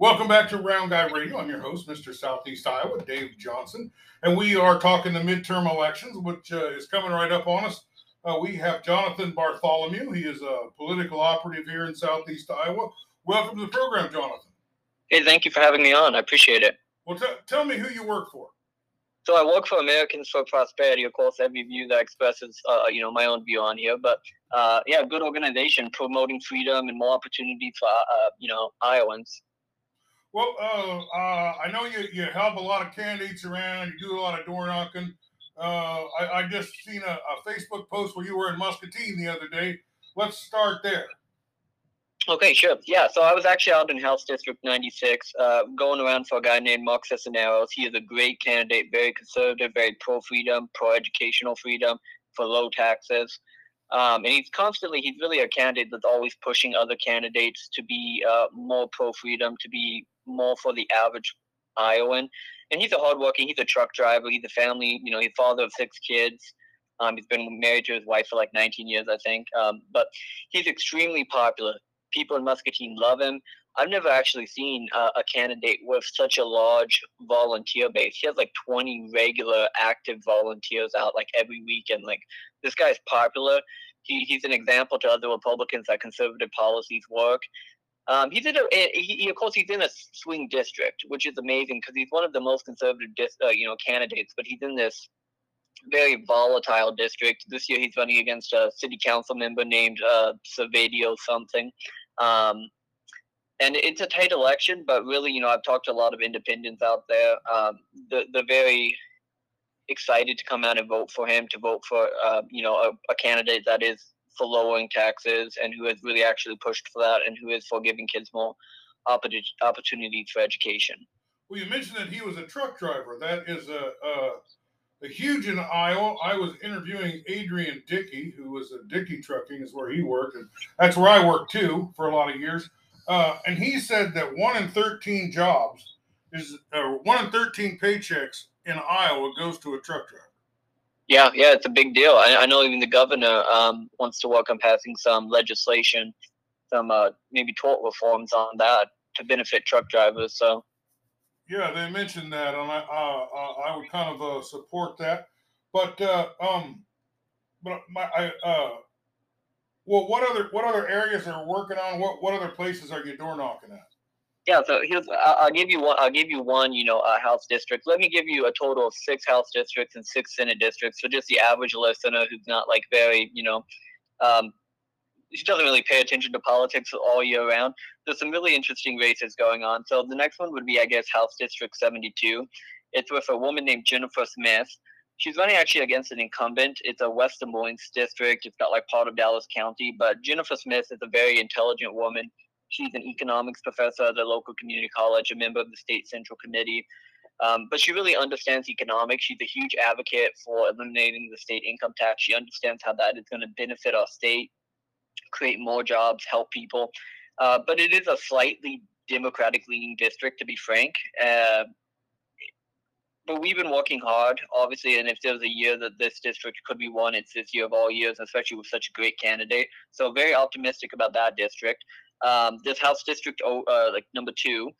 Welcome back to Round Guy Radio. I'm your host, Mr. Southeast Iowa, Dave Johnson, and we are talking the midterm elections, which uh, is coming right up on us. Uh, we have Jonathan Bartholomew. He is a political operative here in Southeast Iowa. Welcome to the program, Jonathan. Hey, thank you for having me on. I appreciate it. Well, t- tell me who you work for. So I work for Americans for Prosperity. Of course, every view that expresses, uh, you know, my own view on here. But uh, yeah, good organization promoting freedom and more opportunity for, uh, you know, Iowans. Well, uh, uh, I know you, you help a lot of candidates around. You do a lot of door knocking. Uh, I, I, just seen a, a, Facebook post where you were in Muscatine the other day. Let's start there. Okay, sure. Yeah, so I was actually out in House District 96, uh, going around for a guy named Mark Cisneros. He is a great candidate, very conservative, very pro freedom, pro educational freedom, for low taxes. Um, and he's constantly, he's really a candidate that's always pushing other candidates to be uh, more pro freedom, to be more for the average Iowan. And he's a hardworking, he's a truck driver, he's a family, you know, he's father of six kids. Um, he's been married to his wife for like 19 years, I think. Um, but he's extremely popular. People in Muscatine love him. I've never actually seen a, candidate with such a large volunteer base. He has like 20 regular active volunteers out like every week. And like this guy's popular. He, he's an example to other Republicans that conservative policies work. Um, he's in a, he, he, of course, he's in a swing district, which is amazing because he's one of the most conservative, dis, uh, you know, candidates. But he's in this very volatile district. This year, he's running against a city council member named uh, Servadio something. Um, and it's a tight election, but really, you know, I've talked to a lot of independents out there. Um, the the very excited to come out and vote for him, to vote for, uh, you know, a, a candidate that is for lowering taxes and who has really actually pushed for that and who is for giving kids more opportunities for education. Well, you mentioned that he was a truck driver. That is a, a, a huge in Iowa. I was interviewing Adrian Dickey, who was a Dickey Trucking, is where he worked, and that's where I worked too for a lot of years. Uh, and he said that one in thirteen jobs is uh, one in thirteen paychecks in Iowa goes to a truck driver. Yeah, yeah, it's a big deal. I, I know even the governor um, wants to work on passing some legislation, some uh, maybe tort reforms on that to benefit truck drivers. So, yeah, they mentioned that, and I uh, uh I would kind of uh, support that. But uh, um, but my I uh, well, what other what other areas are working on? What what other places are you door knocking at? Yeah, so here's I'll give you one. I'll give you one. You know, a house district. Let me give you a total of six house districts and six senate districts. So just the average listener who's not like very, you know, um, she doesn't really pay attention to politics all year round. There's some really interesting races going on. So the next one would be, I guess, House District 72. It's with a woman named Jennifer Smith. She's running actually against an incumbent. It's a West Des Moines district. It's got like part of Dallas County. But Jennifer Smith is a very intelligent woman She's an economics professor at a local community college, a member of the state central committee. Um, but she really understands economics. She's a huge advocate for eliminating the state income tax. She understands how that is going to benefit our state, create more jobs, help people. Uh, but it is a slightly Democratic leaning district, to be frank. Uh, but we've been working hard, obviously, and if there's a year that this district could be won, it's this year of all years, especially with such a great candidate. So very optimistic about that district. Um, this House District, uh, like number two,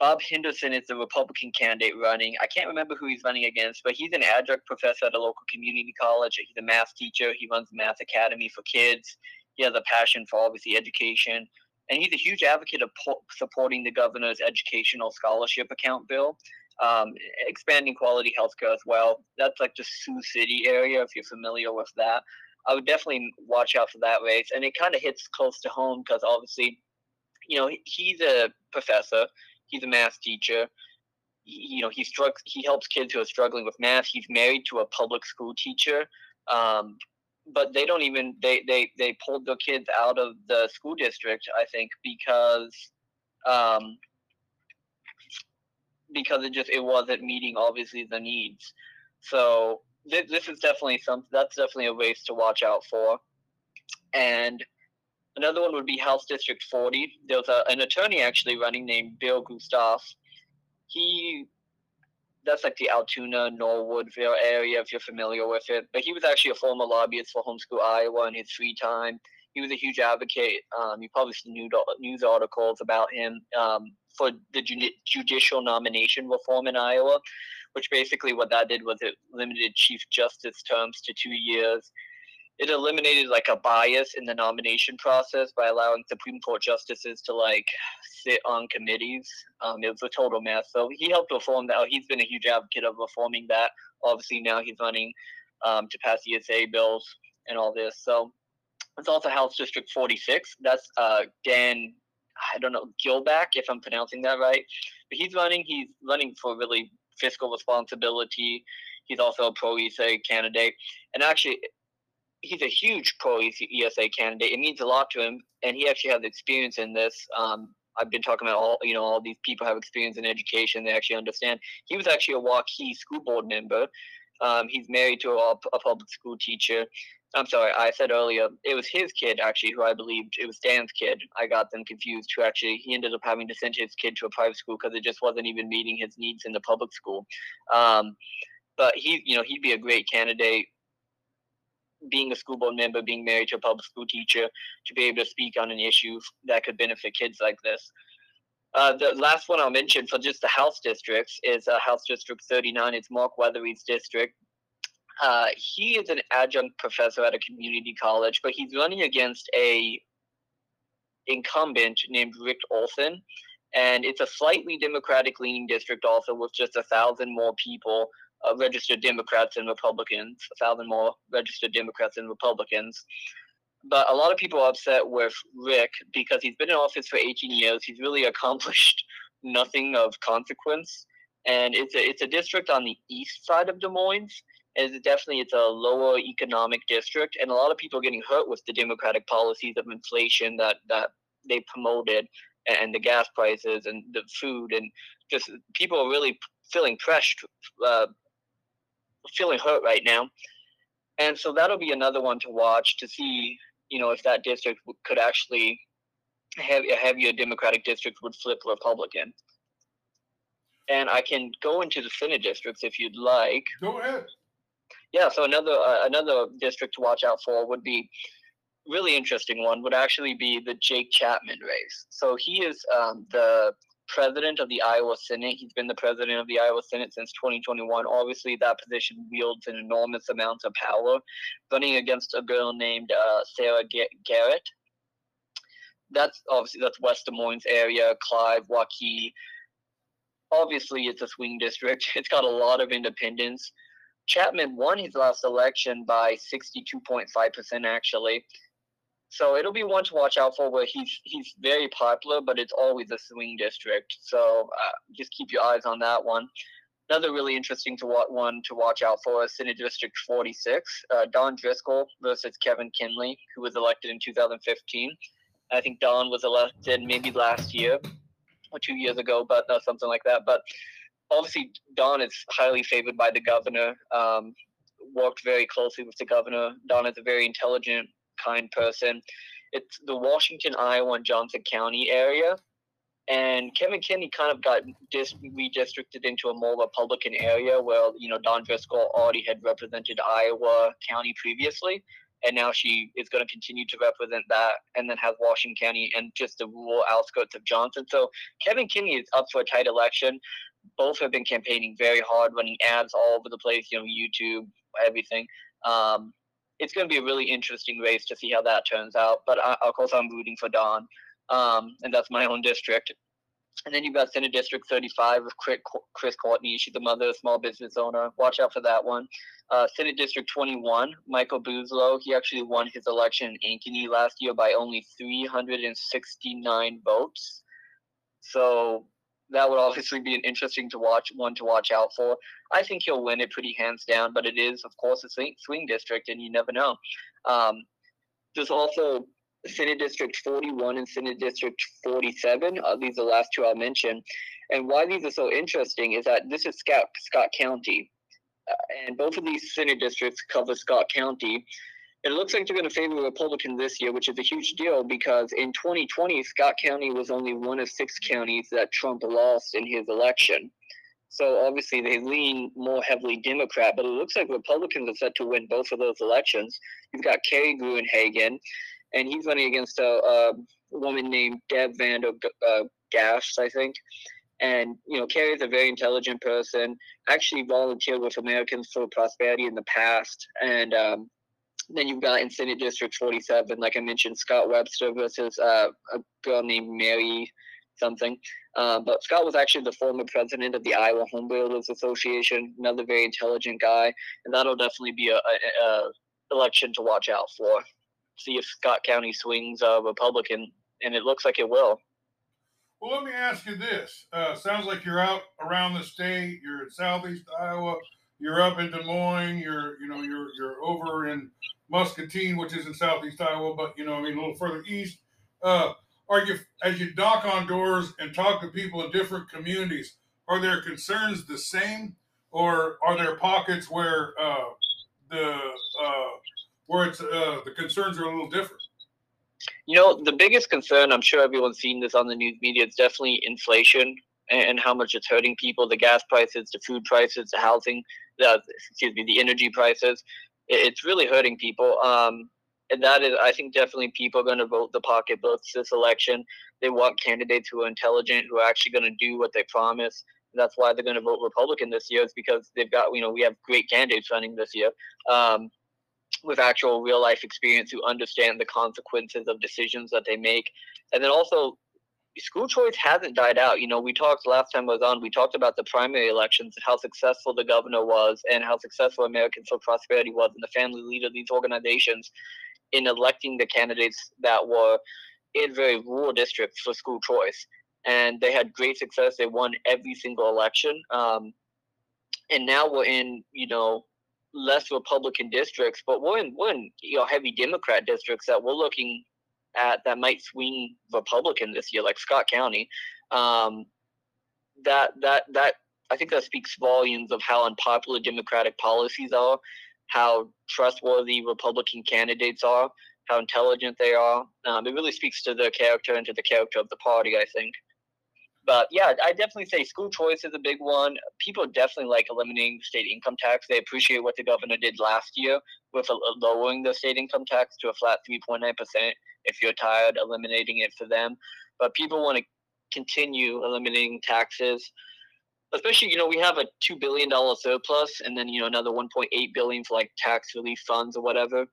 Bob Henderson is the Republican candidate running. I can't remember who he's running against, but he's an adjunct professor at a local community college. He's a math teacher. He runs Math Academy for kids. He has a passion for obviously education, and he's a huge advocate of po- supporting the governor's educational scholarship account bill, um, expanding quality healthcare as well. That's like the Sioux City area, if you're familiar with that. I would definitely watch out for that race. And it kind of hits close to home because obviously, you know, he's a professor, he's a math teacher. He, you know, he struck, he helps kids who are struggling with math. He's married to a public school teacher. Um, but they don't even they, they they pulled the kids out of the school district i think because um because it just it wasn't meeting obviously the needs so this, this is definitely something that's definitely a race to watch out for. And another one would be House District 40. There was a, an attorney actually running named Bill Gustoff. He that's like the Altoona, Norwoodville area, if you're familiar with it. But he was actually a former lobbyist for Homeschool Iowa in his free time. He was a huge advocate. Um, you see news, news articles about him um, for the judicial nomination reform in Iowa, which basically what that did was it limited Chief Justice terms to two years. It eliminated like a bias in the nomination process by allowing Supreme Court justices to like sit on committees. Um, it was a total mess. So he helped reform that. He's been a huge advocate of reforming that. Obviously now he's running um, to pass ESA bills and all this. So it's also House District 46. That's uh, Dan, I don't know, Gilback, if I'm pronouncing that right. But he's running. He's running for really fiscal responsibility. He's also a pro ESA candidate. And actually, he's a huge pro ESA candidate. It means a lot to him. And he actually has experience in this. Um, I've been talking about all, you know, all these people have experience in education. They actually understand. He was actually a Waukee school board member. Um, he's married to a, a public school teacher. I'm sorry, I said earlier it was his kid actually who I believed it was Dan's kid. I got them confused. Who actually he ended up having to send his kid to a private school because it just wasn't even meeting his needs in the public school. Um, but he, you know, he'd be a great candidate. Being a school board member, being married to a public school teacher, to be able to speak on an issue that could benefit kids like this. Uh, the last one I'll mention for just the House districts is uh, House District 39. It's Mark Weathery's district. Uh, he is an adjunct professor at a community college, but he's running against a incumbent named Rick Olson, and it's a slightly Democratic-leaning district, also with just a thousand more people, uh, registered Democrats and Republicans, a thousand more registered Democrats and Republicans. But a lot of people are upset with Rick because he's been in office for 18 years. He's really accomplished nothing of consequence, and it's a it's a district on the east side of Des Moines. Is definitely it's a lower economic district, and a lot of people are getting hurt with the democratic policies of inflation that that they promoted, and the gas prices and the food, and just people are really feeling pressed, uh, feeling hurt right now, and so that'll be another one to watch to see, you know, if that district could actually have you a heavier Democratic district would flip Republican. And I can go into the Senate districts if you'd like. Go ahead yeah, so another uh, another district to watch out for would be really interesting one would actually be the Jake Chapman race. So he is um, the president of the Iowa Senate. He's been the president of the Iowa Senate since 2021. Obviously, that position wields an enormous amount of power. Running against a girl named uh, Sarah Garrett. That's obviously that's West Des Moines area, Clive, Waukee. Obviously, it's a swing district. It's got a lot of independents. Chapman won his last election by 62.5% actually. So it'll be one to watch out for where he's he's very popular, but it's always a swing district. So uh, just keep your eyes on that one. Another really interesting to watch, one to watch out for is Senate District 46, uh, Dawn Driscoll versus Kevin Kinney, who was elected in 2015. I think Dawn was elected maybe last year or two years ago, but no, something like that. But obviously Dawn is highly favored by the governor. Um, worked very closely with the governor. Dawn is a very intelligent, kind person. It's the Washington, Iowa, and Johnson County area. And Kevin Kinney kind of got dis- redistricted into a more Republican area where, you know, Dawn Driscoll already had represented Iowa County previously. And now she is going to continue to represent that and then have Washington County and just the rural outskirts of Johnson. So Kevin Kinney is up for a tight election both have been campaigning very hard, running ads all over the place, you know, YouTube, everything. Um, it's going to be a really interesting race to see how that turns out. But I, of course, I'm rooting for Dawn, um, and that's my own district. And then you've got Senate District 35 with Chris Cournoyer. She's a mother, of a small business owner. Watch out for that one. Uh, Senate District 21, Michael Bousselot. He actually won his election in Ankeny last year by only 369 votes. So that would obviously be an interesting to watch one to watch out for. I think he'll win it pretty hands down, but it is of course a swing, swing district, and you never know. Um, there's also Senate District 41 and Senate District 47. Uh, these are the last two I'll mention. And why these are so interesting is that this is Scott, Scott County, uh, and both of these Senate districts cover Scott County. It looks like they're going to favor Republicans this year, which is a huge deal because in 2020, Scott County was only one of six counties that Trump lost in his election. So obviously they lean more heavily Democrat, but it looks like Republicans are set to win both of those elections. You've got Kerry Gruenhagen, and he's running against a, a woman named Deb Vander uh, I think. And you know, Kerry is a very intelligent person. Actually, volunteered with Americans for Prosperity in the past, and um, then you've got in Senate District 47, like I mentioned, Scott Webster versus uh, a girl named Mary something. Uh, but Scott was actually the former president of the Iowa Home Builders Association, another very intelligent guy, and that'll definitely be a, a, a election to watch out for. See if Scott County swings uh, Republican, and it looks like it will. Well, let me ask you this. Uh, sounds like you're out around the state. You're in southeast Iowa. You're up in Des Moines. You're, you know, you're you're over in Muscatine, which is in southeast Iowa, but you know, I mean, a little further east. Uh, are you as you knock on doors and talk to people in different communities? Are their concerns the same, or are there pockets where uh, the uh, where it's uh, the concerns are a little different? You know, the biggest concern, I'm sure everyone's seen this on the news media, it's definitely inflation and, how much it's hurting people the gas prices, the food prices, the housing, the, excuse me, the energy prices. It's really hurting people. Um, and that is, I think, definitely people are going to vote the pocketbooks this election. They want candidates who are intelligent, who are actually going to do what they promise. And that's why they're going to vote Republican this year, is because they've got, you know, we have great candidates running this year. Um, with actual real life experience who understand the consequences of decisions that they make. And then also, school choice hasn't died out. You know, we talked last time I was on, we talked about the primary elections and how successful the governor was and how successful Americans for Prosperity was and the family leader of these organizations in electing the candidates that were in very rural districts for school choice. And they had great success. They won every single election. Um, and now we're in, you know, less Republican districts, but we're in, we're in you know heavy Democrat districts that we're looking at that might swing Republican this year, like Scott County. Um, that that that I think that speaks volumes of how unpopular Democratic policies are, how trustworthy Republican candidates are, how intelligent they are. Um, it really speaks to their character and to the character of the party. I think but yeah, I definitely say school choice is a big one. People definitely like eliminating state income tax. They appreciate what the governor did last year with lowering the state income tax to a flat 3.9%. If you're tired, eliminating it for them. But people want to continue eliminating taxes. Especially, you know, we have a two billion dollar surplus, and then you know another 1.8 billion for like tax relief funds or whatever.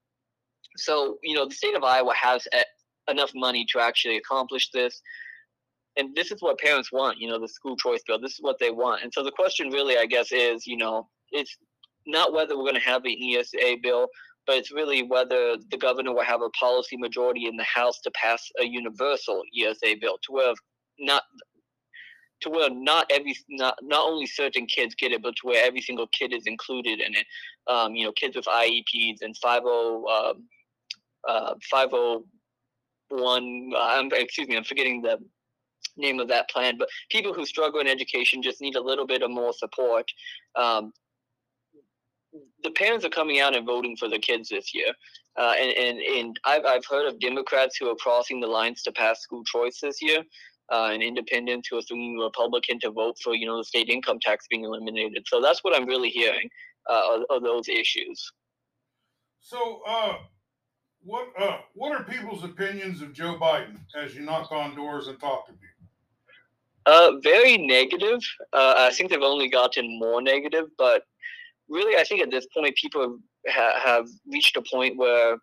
So, you know, the state of Iowa has enough money to actually accomplish this and this is what parents want, you know, the school choice bill. This is what they want. And so the question really, I guess, is, you know, it's not whether we're going to have an ESA bill, but it's really whether the governor will have a policy majority in the House to pass a universal ESA bill to where not to where not every not not only certain kids get it, but to where every single kid is included in it. Um, you know, kids with IEPs and 50 um, uh, 501. Uh, excuse me, I'm forgetting the name of that plan. But people who struggle in education just need a little bit of more support. Um, the parents are coming out and voting for the kids this year. Uh, and, and, and I've, I've heard of Democrats who are crossing the lines to pass school choice this year, uh, and independents who are swinging Republican to vote for, you know, the state income tax being eliminated. So that's what I'm really hearing uh, those issues. So, uh, what uh, what are people's opinions of Joe Biden as you knock on doors and talk to people? Uh, very negative. Uh, I think they've only gotten more negative, but really, I think at this point, people have, have reached a point where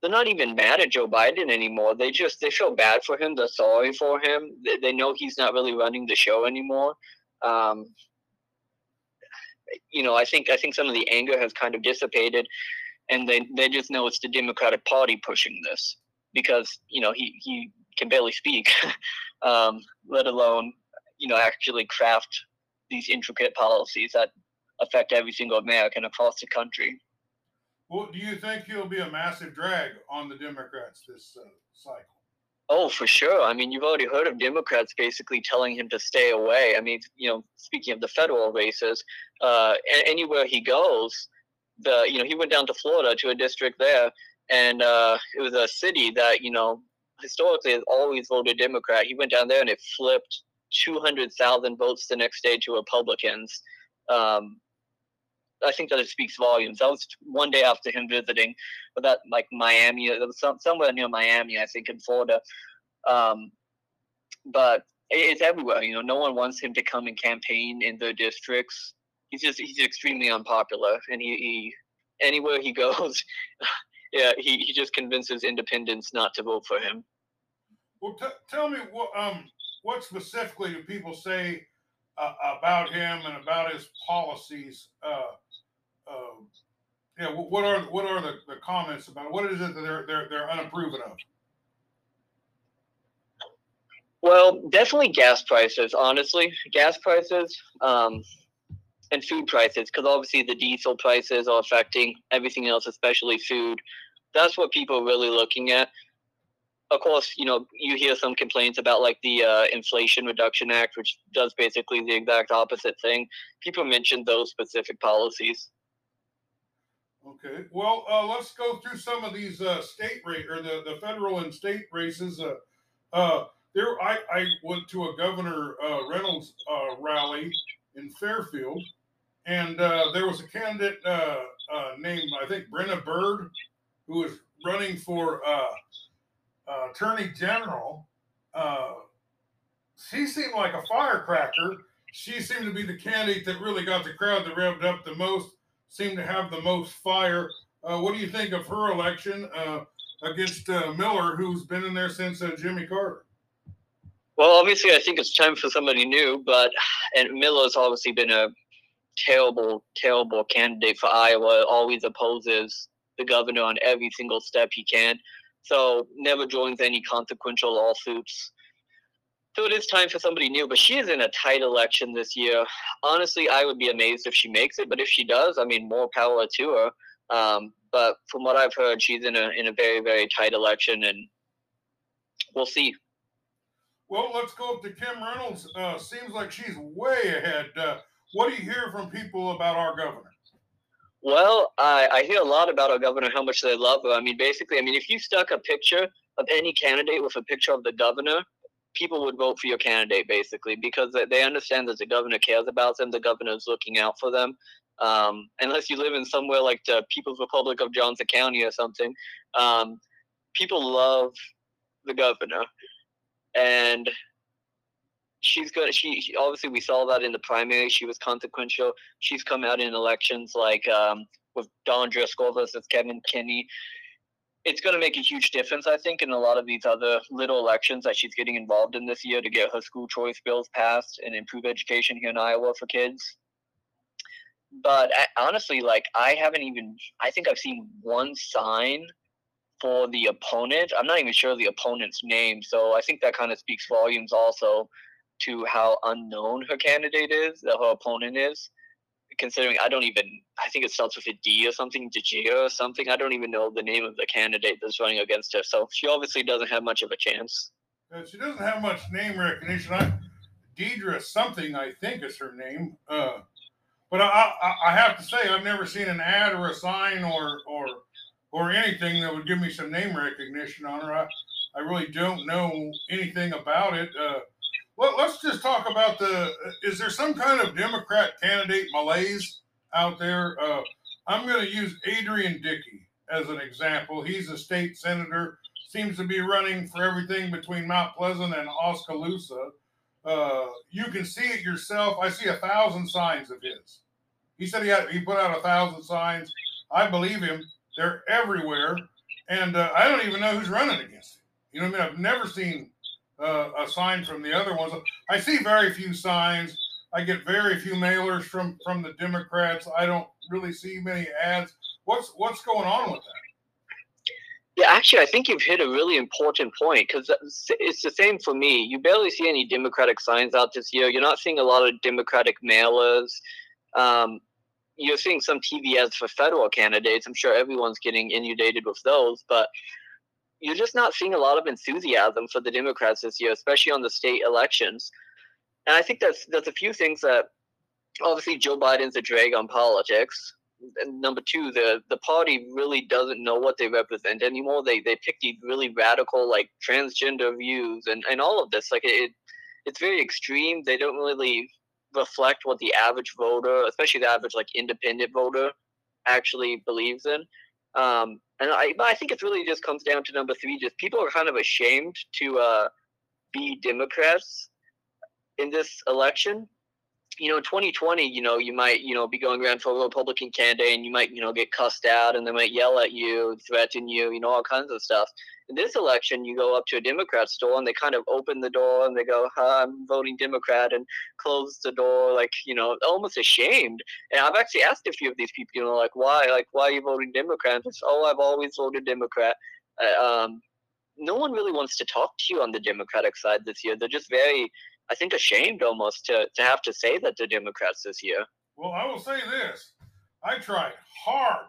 they're not even mad at Joe Biden anymore. They just they feel bad for him. They're sorry for him. They, they know he's not really running the show anymore. Um, you know, I think I think some of the anger has kind of dissipated, and they they just know it's the Democratic Party pushing this because you know he he can barely speak. um, let alone you know actually craft these intricate policies that affect every single American across the country. Well, do you think he'll be a massive drag on the Democrats this uh, cycle? Oh, for sure. I mean, you've already heard of Democrats basically telling him to stay away. I mean, you know, speaking of the federal races, uh, anywhere he goes, the you know he went down to Florida to a district there, and uh, it was a city that you know historically has always voted Democrat. He went down there and it flipped 200,000 votes the next day to Republicans. Um, I think that it speaks volumes. That was one day after him visiting, but that like Miami, was some, somewhere near Miami, I think in Florida. Um, but it's everywhere. You know, no one wants him to come and campaign in their districts. He's just he's extremely unpopular, and he, he anywhere he goes, yeah, he, he just convinces independents not to vote for him. Well, t- tell me what um what specifically do people say uh, about him and about his policies? Uh, uh, yeah, what are what are the, the comments about it? What is it that they're they're they're unapproving of? Well, definitely gas prices. Honestly, gas prices um, and food prices, because obviously the diesel prices are affecting everything else, especially food. That's what people are really looking at. Of course, you know you hear some complaints about like the uh, Inflation Reduction Act, which does basically the exact opposite thing. People mention those specific policies. Okay. Well, uh, let's go through some of these uh, state rate or the, the federal and state races. Uh, uh, there, I, I went to a Governor uh, Reynolds rally in Fairfield, and there was a candidate named I think Brenna Bird, who was running for uh, Attorney General. Uh, she seemed like a firecracker. She seemed to be the candidate that really got the crowd that revved up the most seemed to have the most fire. Uh, what do you think of her election uh, against uh, Miller, who's been in there since uh, Jimmy Carter? Well, obviously, I think it's time for somebody new, but and Miller's obviously been a terrible, terrible candidate for Iowa. Always opposes the governor on every single step he can. So never joins any consequential lawsuits. So it is time for somebody new, but she is in a tight election this year. Honestly, I would be amazed if she makes it, but if she does, I mean, more power to her. Um, but from what I've heard, she's in a in a very very tight election, and we'll see. Well, let's go up to Kim Reynolds. Uh, seems like she's way ahead. Uh, what do you hear from people about our governor? Well, I, I hear a lot about our governor, how much they love her. I mean, basically, I mean, if you stuck a picture of any candidate with a picture of the governor people would vote for your candidate basically because they understand that the governor cares about them. The governor is looking out for them. Um, unless you live in somewhere like the People's Republic of Johnson County or something, um, people love the governor, and she's good. She, she, obviously we saw that in the primary. She was consequential. She's come out in elections like um, with Dawn Driscoll versus Kevin Kinney it's going to make a huge difference, I think, in a lot of these other little elections that she's getting involved in this year to get her school choice bills passed and improve education here in Iowa for kids. But honestly, like, I haven't even, I think I've seen one sign for the opponent. I'm not even sure the opponent's name. So I think that kind of speaks volumes also to how unknown her candidate is, that her opponent is considering I don't even I think it starts with a D or something, Dejia or something. I don't even know the name of the candidate that's running against her. So she obviously doesn't have much of a chance. Uh, she doesn't have much name recognition. I, Deidre something I think is her name. Uh, but I, I, I have to say I've never seen an ad or a sign or or or anything that would give me some name recognition on her. I, I really don't know anything about it. Uh, well, let's just talk about the. Is there some kind of Democrat candidate malaise out there? Uh, I'm going to use Adrian Dickey as an example. He's a state senator, seems to be running for everything between Mount Pleasant and Oskaloosa. Uh, you can see it yourself. I see a thousand signs of his. He said he had he put out a thousand signs. I believe him. They're everywhere, and uh, I don't even know who's running against him. You know what I mean? I've never seen uh, a sign from the other ones. I see very few signs. I get very few mailers from from the Democrats. I don't really see many ads. What's what's going on with that? Yeah, actually, I think you've hit a really important point because it's the same for me. You barely see any Democratic signs out this year. You're not seeing a lot of Democratic mailers. Um, you're seeing some TV ads for federal candidates. I'm sure everyone's getting inundated with those, but you're just not seeing a lot of enthusiasm for the Democrats this year, especially on the state elections. And I think that's that's a few things that obviously Joe Biden's a drag on politics. And number two, the the party really doesn't know what they represent anymore. They they pick these really radical like transgender views and, and all of this. Like it it's very extreme. They don't really reflect what the average voter, especially the average like independent voter, actually believes in. Um, and I, I think it really just comes down to number three. Just people are kind of ashamed to uh, be Democrats in this election, you know, 2020, you know, you might, you know, be going around for a Republican candidate and you might, you know, get cussed out and they might yell at you, threaten you, you know, all kinds of stuff. In this election, you go up to a Democrat store and they kind of open the door and they go, Hi, I'm voting Democrat and close the door, like, you know, almost ashamed. And I've actually asked a few of these people, you know, like, why? Like, why are you voting Democrat? It's, oh, I've always voted Democrat. Uh, um, no one really wants to talk to you on the Democratic side this year. They're just very I think, ashamed almost to, to have to say that to Democrats this year. Well, I will say this: I tried hard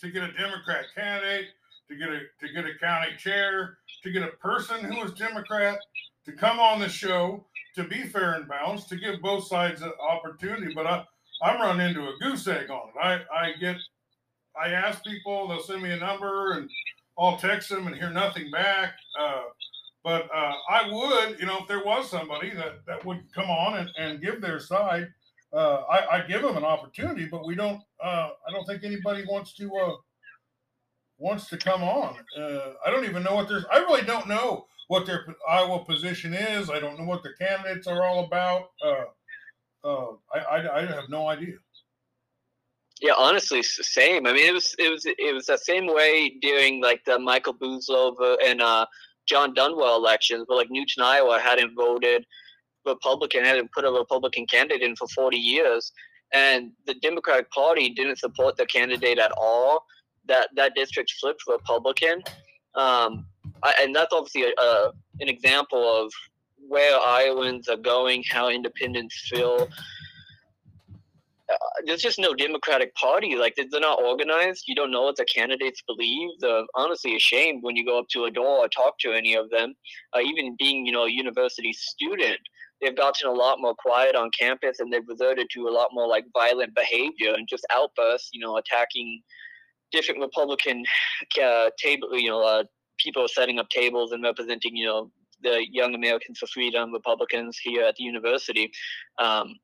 to get a Democrat candidate, to get a to get a county chair, to get a person who was Democrat to come on the show, to be fair and balanced, to give both sides an opportunity. But I I'm run into a goose egg on it. I I get I ask people, they'll send me a number, and I'll text them and hear nothing back. Uh, but uh, I would, you know, if there was somebody that, that would come on and, and give their side, uh, I, I give them an opportunity. But we don't. Uh, I don't think anybody wants to uh, wants to come on. Uh, I don't even know what there's. I really don't know what their Iowa position is. I don't know what the candidates are all about. Uh, I, I, I have no idea. Yeah, honestly, it's the same. I mean, it was it was it was the same way during like the Michael Bousselot and uh, Jon Dunwell elections, but like Newton, Iowa hadn't voted Republican, hadn't put a Republican candidate in for 40 years, and the Democratic Party didn't support the candidate at all. That that district flipped Republican, um, I, and that's obviously a, a, an example of where Iowans are going, how independents feel, uh, there's just no Democratic Party. Like they're not organized. You don't know what the candidates believe. They're honestly ashamed when you go up to a door or talk to any of them. Uh, even being, you know, a university student, they've gotten a lot more quiet on campus and they've reverted to a lot more like violent behavior and just outbursts. You know, attacking different Republican uh, table. You know, uh, people setting up tables and representing, you know, the Young Americans for Freedom Republicans here at the university. Um,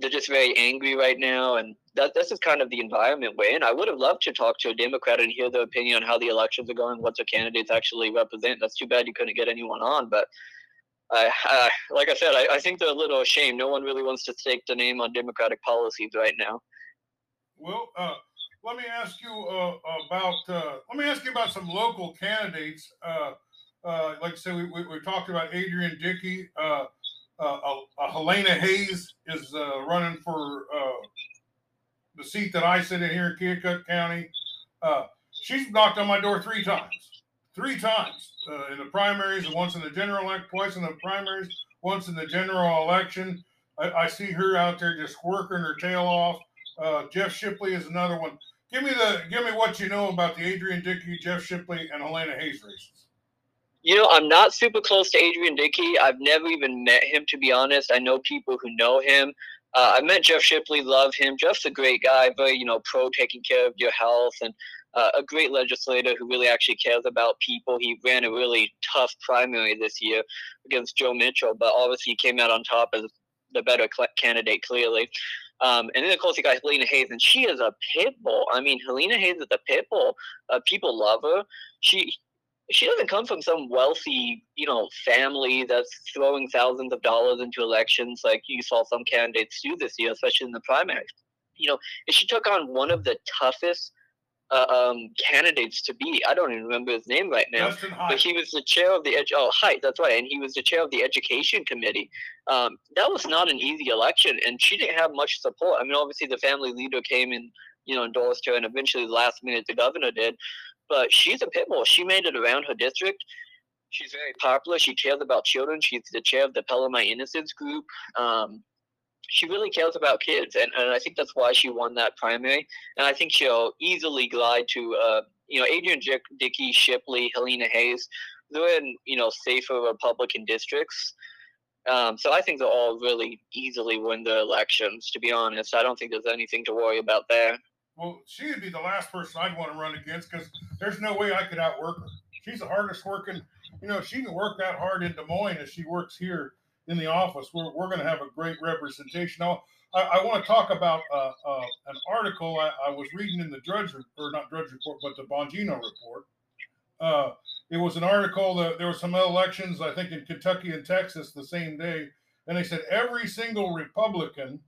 they're just very angry right now, and that this is kind of the environment we're in. I would have loved to talk to a Democrat and hear their opinion on how the elections are going, what their candidates actually represent. That's too bad you couldn't get anyone on, but. I, uh, like I said, I, I think they're a little ashamed. No one really wants to stake the name on Democratic policies right now. Well, uh, let me ask you uh, about uh, let me ask you about some local candidates. Uh, uh, like I said, we, we, we, talked about Adrian Dickey. Uh, uh, Helena Hayes is uh, running for uh, the seat that I sit in here in Keokuk County. Uh, she's knocked on my door three times, three times uh, in the primaries, and once in the general election, twice in the primaries, once in the general election. I, I see her out there just working her tail off. Jeff Shipley is another one. Give me the give me what you know about the Adrian Dickey, Jeff Shipley, and Helena Hayes races. You know, I'm not super close to Adrian Dickey. I've never even met him, to be honest. I know people who know him. Uh, I met Jeff Shipley, love him. Jeff's a great guy, very, you know, pro taking care of your health and uh, a great legislator who really actually cares about people. He ran a really tough primary this year against Joe Mitchell, but obviously he came out on top as the better cl- candidate, clearly. Um, and then, of course, you got Helena Hayes, and she is a pit bull. I mean, Helena Hayes is a pit bull. Uh, people love her. She she doesn't come from some wealthy, you know, family that's throwing thousands of dollars into elections like you saw some candidates do this year, especially in the primaries. You know, she took on one of the toughest uh, um, candidates to be. I don't even remember his name right now, but he was the chair of the edu- oh Hite, that's right, and he was the chair of the education committee. Um, that was not an easy election, and she didn't have much support. I mean, obviously the family leader came and you know endorsed her, and eventually the last minute the governor did but she's a pit bull. She made it around her district. She's very popular. She cares about children. She's the chair of the Pella My Innocence group. Um, she really cares about kids, and, and I think that's why she won that primary. And I think she'll easily glide to, uh, you know, Adrian Dickey, Shipley, Helena Hayes. They're in, you know, safer Republican districts. Um, so I think they'll all really easily win the elections. To be honest, I don't think there's anything to worry about there. Well, she would be the last person I'd want to run against because there's no way I could outwork her. She's the hardest working. You know, she can work that hard in Des Moines as she works here in the office. We're, we're going to have a great representation. Now, I, I want to talk about uh, uh, an article I, I, was reading in the Drudge or not Drudge report, but the Bongino report. Uh, it was an article that there were some elections, I think, in Kentucky and Texas the same day, and they said every single Republican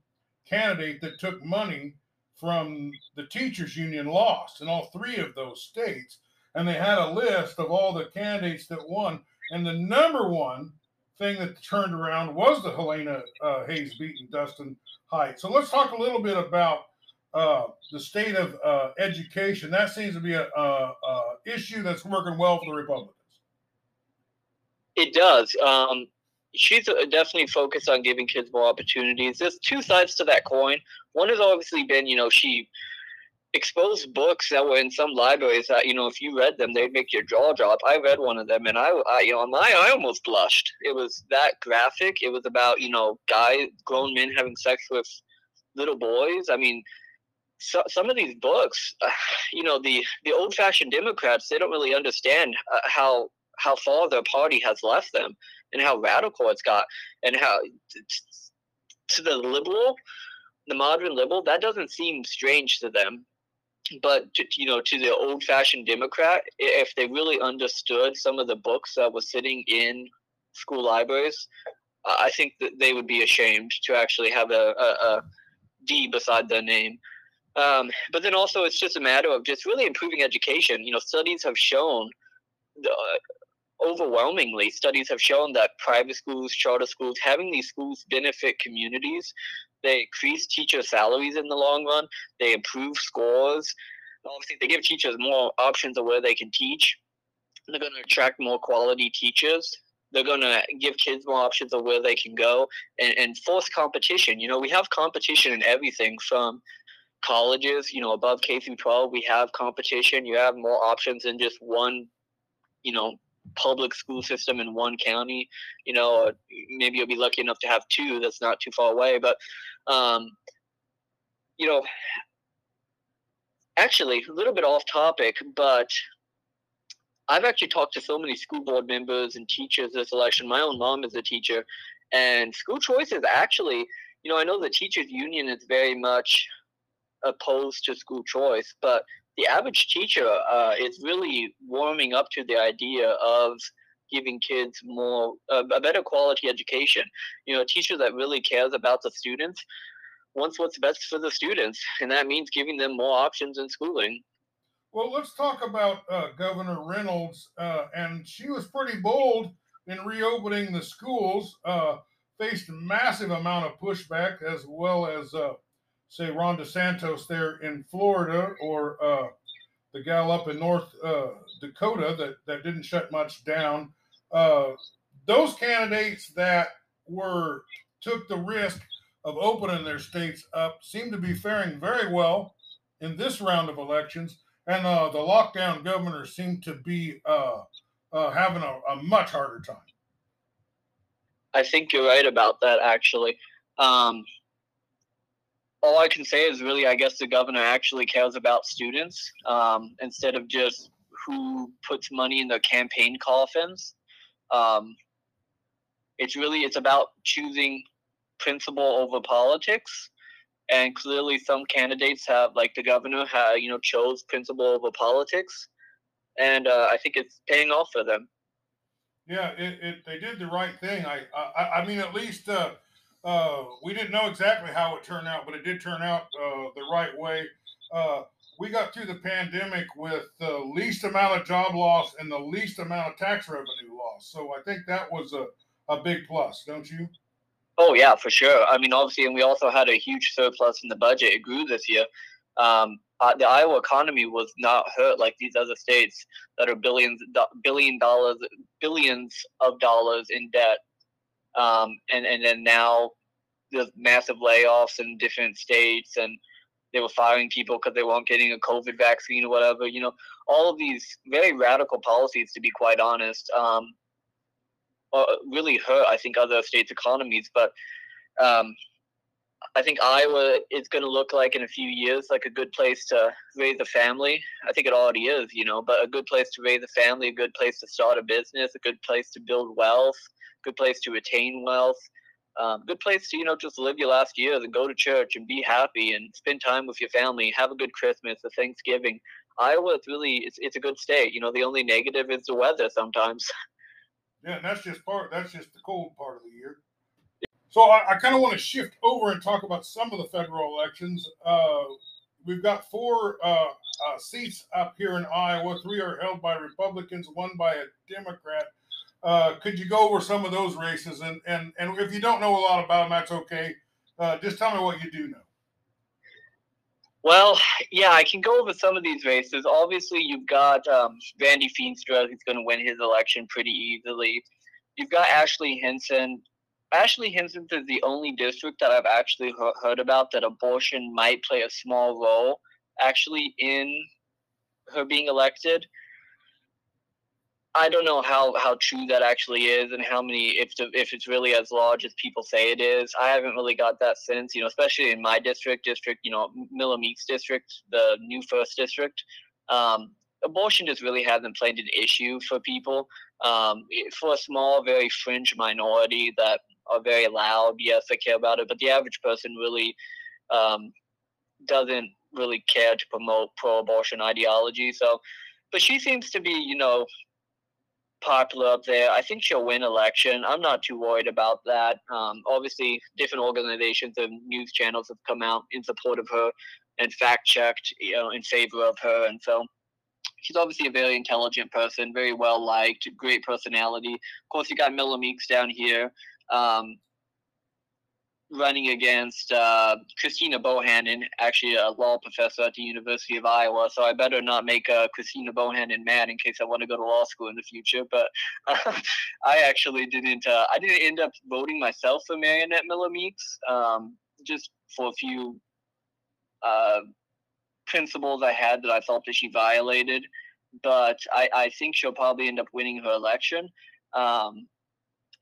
candidate that took money from the teachers union lost in all three of those states and they had a list of all the candidates that won. And the number one thing that turned around was the helena uh, hayes beaten dustin hite so let's talk a little bit about uh, the state of uh, education. That seems to be a, a, a, issue that's working well for the republicans. It does. Um, she's uh, definitely focused on giving kids more opportunities. There's two sides to that coin. One has obviously been, you know, she exposed books that were in some libraries that, you know, if you read them, they'd make your jaw drop. I read one of them, and I, I you know, my I almost blushed. It was that graphic. It was about, you know, guys, grown men having sex with little boys. I mean. So, some of these books, uh, you know, the, the old fashioned Democrats, they don't really understand uh, how how far their party has left them and how radical it's got and how to the liberal the modern liberal that doesn't seem strange to them. But to, you know to the old fashioned democrat if they really understood some of the books that were sitting in school libraries i think that they would be ashamed to actually have a, a, a D beside their name. Um, but then also it's just a matter of just really improving education. You know studies have shown the, overwhelmingly, studies have shown that private schools, charter schools, having these schools benefit communities. They increase teacher salaries in the long run. They improve scores. Obviously, they give teachers more options of where they can teach. They're going to attract more quality teachers. They're going to give kids more options of where they can go and, and force competition. You know, we have competition in everything from colleges, you know, above K through 12, we have competition. You have more options than just one, you know, public school system in one county. You know, maybe you'll be lucky enough to have two. That's not too far away. But, um, you know, actually, a little bit off topic, but I've actually talked to so many school board members and teachers this election. My own mom is a teacher, and school choice is actually, you know, I know the teachers union is very much opposed to school choice, but the average teacher uh, is really warming up to the idea of giving kids more uh, a better quality education. You know, a teacher that really cares about the students wants what's best for the students, and that means giving them more options in schooling. Well, let's talk about uh, Governor Reynolds, uh, and she was pretty bold in reopening the schools. Uh, faced a massive amount of pushback as well as uh, say Ron DeSantis there in Florida or uh, the gal up in North uh, Dakota that, that didn't shut much down. Uh, those candidates that were took the risk of opening their states up seem to be faring very well in this round of elections, and uh, the lockdown governors seem to be uh, uh, having a, a, much harder time. I think you're right about that, actually. Um, all I can say is really, I guess the governor actually cares about students um, instead of just who puts money in their campaign coffins. Um, it's really it's about choosing principle over politics, and clearly some candidates have, like the governor, have, you know, chose principle over politics, and uh, I think it's paying off for them. Yeah, it, it they did the right thing. I I, I mean, at least. Uh, uh, we didn't know exactly how it turned out, but it did turn out uh, the right way. Uh, we got through the pandemic with the least amount of job loss and the least amount of tax revenue loss. So I think that was a, a big plus, don't you? Oh, yeah, for sure. I mean, obviously, and we also had a huge surplus in the budget. It grew this year. Um, uh, the Iowa economy was not hurt like these other states that are billions, billion dollars, billions of dollars in debt um, and and then now the massive layoffs in different states, and they were firing people because they weren't getting a COVID vaccine or whatever. You know, all of these very radical policies, to be quite honest, um, uh, really hurt I think other states' economies. But um, I think Iowa is going to look like in a few years like a good place to raise a family. I think it already is, you know, but a good place to raise a family, a good place to start a business, a good place to build wealth good place to attain wealth, um, good place to you know just live your last years and go to church and be happy and spend time with your family, have a good Christmas, a Thanksgiving. Iowa, it's really it's, it's a good state. You know, the only negative is the weather sometimes. Yeah, and that's just part. That's just the cold part of the year. So I, I kind of want to shift over and talk about some of the federal elections. Uh, we've got four uh, uh, seats up here in Iowa. Three are held by Republicans, one by a Democrat. Uh, could you go over some of those races? And and and if you don't know a lot about them, that's okay. Uh, just tell me what you do know. Well, yeah, I can go over some of these races. Obviously, you've got um, Randy Feenstra, who's going to win his election pretty easily. You've got Ashley Hinson. Ashley Hinson is the only district that I've actually heard about that abortion might play a small role actually in her being elected. I don't know how, how true that actually is and how many if the, if it's really as large as people say it is. I haven't really got that sense, you know, especially in my district, district, you know, Miller Meeks district, the new first district. Um, abortion just really hasn't played an issue for people. Um, for a small, very fringe minority that are very loud, yes, they care about it, but the average person really um, doesn't really care to promote pro-abortion ideology. So, but she seems to be, you know, popular up there. I think she'll win election. I'm not too worried about that. Um, obviously, different organizations and news channels have come out in support of her and fact checked, you know, in favor of her. And so she's obviously a very intelligent person, very well liked, great personality. Of course, you got Miller Meeks down here. Um, running against uh, Christina Bohannan, actually a law professor at the University of Iowa. So I better not make uh, Christina Bohannan mad in case I want to go to law school in the future. But uh, I actually didn't. Uh, I didn't end up voting myself for Mariannette Miller Meeks, um, just for a few uh, principles I had that I felt that she violated. But I, I think she'll probably end up winning her election. Um,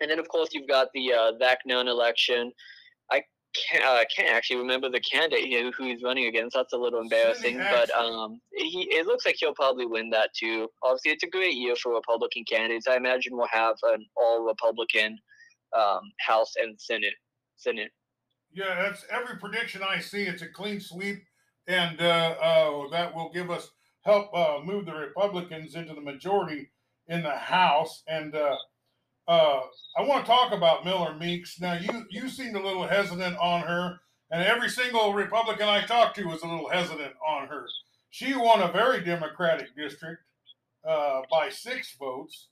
and then, of course, you've got the uh, Zach election can't, uh, can't actually remember the candidate who he's running against. That's a little embarrassing, but um, he it looks like he'll probably win that too. Obviously, it's a great year for Republican candidates. I imagine we'll have an all Republican um, House and Senate. Senate. Yeah, that's every prediction I see. It's a clean sweep, and uh, uh, that will give us help uh, move the Republicans into the majority in the House. And uh, I want to talk about Miller Meeks. Now, you you seemed a little hesitant on her, and every single Republican I talked to was a little hesitant on her. She won a very Democratic district uh, by six votes,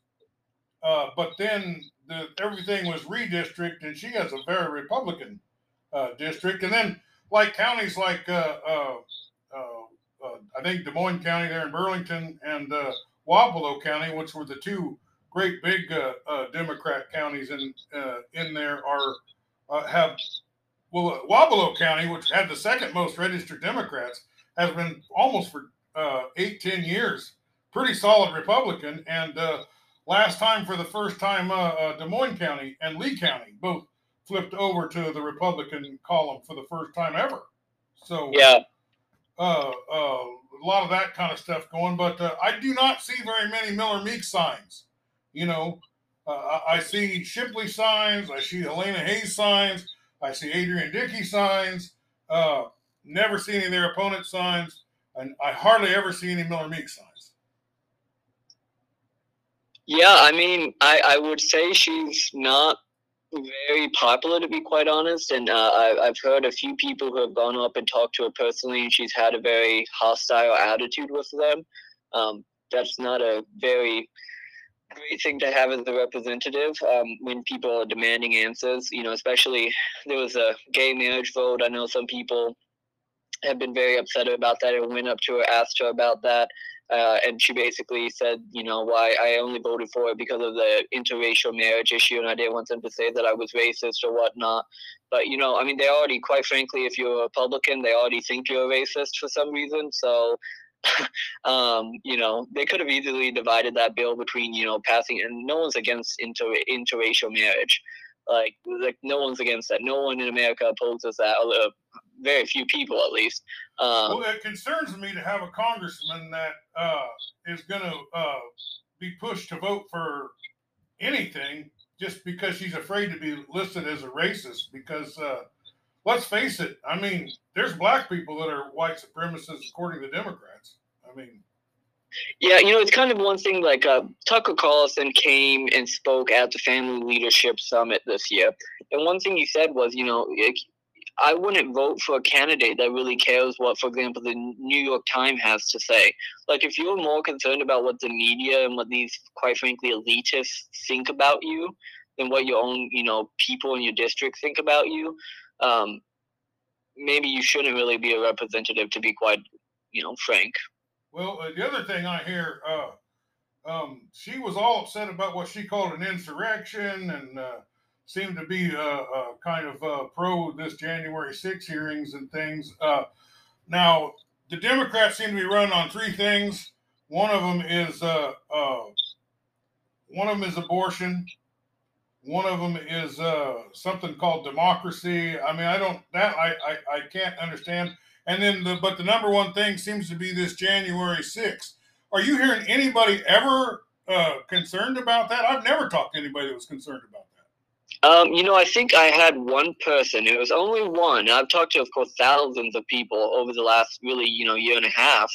uh, but then the, everything was redistricted, and she has a very Republican uh, district. And then, like counties like uh, uh, I think Des Moines County there in Burlington and Wapello County, which were the two great big uh, uh, Democrat counties in uh, in there are uh, have well uh, Wapello County, which had the second most registered Democrats, has been almost for uh, eight ten years pretty solid Republican. And last time, for the first time, Des Moines County and Lee County both flipped over to the Republican column for the first time ever. So yeah. Uh, uh, a lot of that kind of stuff going, but uh, I do not see very many Miller Meek signs. You know, uh, I see Shipley signs, I see Helena Hayes signs, I see Adrian Dickey signs. Uh, never see any of their opponent signs, and I hardly ever see any Miller Meek signs. Yeah, I mean, I, I would say she's not very popular to be quite honest and uh, I, have heard a few people who have gone up and talked to her personally and she's had a very hostile attitude with them um, that's not a very great thing to have as a representative um, when people are demanding answers. You know, especially there was a gay marriage vote. I know some people have been very upset about that. I went up to her, asked her about that. Uh, and she basically said, you know, why I only voted for it because of the interracial marriage issue, and I didn't want them to say that I was racist or whatnot. But you know, I mean, they already, quite frankly, if you're a Republican, they already think you're a racist for some reason. So um, you know, they could have easily divided that bill between, you know, passing, and no one's against inter interracial marriage. Like, like no one's against that. No one in America opposes that. Uh, very few people, at least. Um, well, it concerns me to have a congressman that uh, is going to uh, be pushed to vote for anything just because she's afraid to be listed as a racist. Because uh, let's face it, I mean, there's black people that are white supremacists according to Democrats. I mean, Yeah, you know, it's kind of one thing like uh, Tucker Carlson came and spoke at the Family Leadership Summit this year. And one thing he said was, you know, I wouldn't vote for a candidate that really cares what, for example, the New York Times has to say. Like, if you're more concerned about what the media and what these, quite frankly, elitists think about you than what your own, you know, people in your district think about you, um, maybe you shouldn't really be a representative, to be quite, you know, frank. Well, uh, the other thing I hear, uh, um, she was all upset about what she called an insurrection and uh, seemed to be uh, uh, kind of uh, pro this January 6 hearings and things. Uh, now, the Democrats seem to be running on three things. One of them is uh, uh, one of them is abortion. One of them is something called democracy. I mean, I don't that I, I I can't understand. And then the but the number one thing seems to be this January 6th. Are you hearing anybody ever concerned about that? I've never talked to anybody that was concerned about that. Um, you know, I think I had one person. It was only one. I've talked to, of course, thousands of people over the last really, you know, year and a half.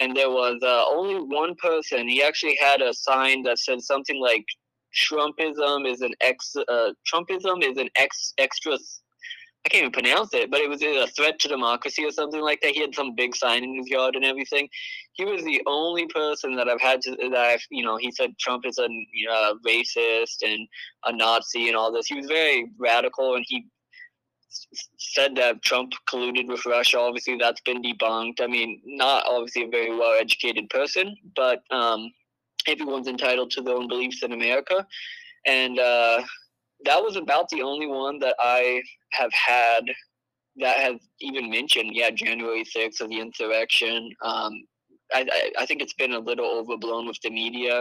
And there was uh, only one person. He actually had a sign that said something like "Trumpism is an ex. Uh, Trumpism is an ex extra I can't even pronounce it, but it was a threat to democracy or something like that. He had some big sign in his yard and everything. He was the only person that I've had to that I've you know he said Trump is a uh, racist and a Nazi and all this. He was very radical and he said that Trump colluded with Russia. Obviously, that's been debunked. I mean, not obviously a very well educated person, but um, everyone's entitled to their own beliefs in America. And uh, that was about the only one that I have had that has even mentioned, yeah, January 6th of the insurrection. Um, I, I, I, think it's been a little overblown with the media.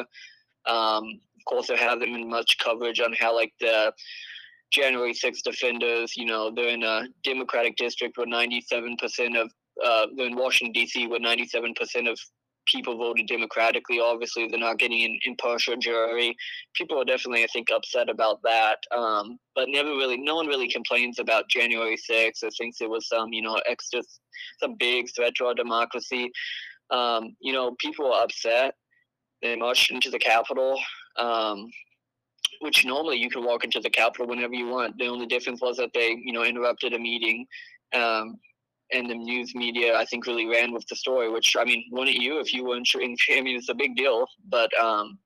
Um, of course, there hasn't been much coverage on how, like, the January 6th defenders, you know, they're in a Democratic district where 97% of, uh, they're in Washington, D.C., where 97% of people voted democratically. Obviously, they're not getting an impartial jury. People are definitely, I think, upset about that. Um, but never really, no one really complains about January 6th or thinks it was some, you know, extra, some big threat to our democracy. Um, you know, people are upset. They marched into the Capitol. Um, which normally you can walk into the Capitol whenever you want. The only difference was that they, you know, interrupted a meeting um, and the news media I think really ran with the story. Which I mean, wouldn't you if you weren't? I mean, it's a big deal, but um,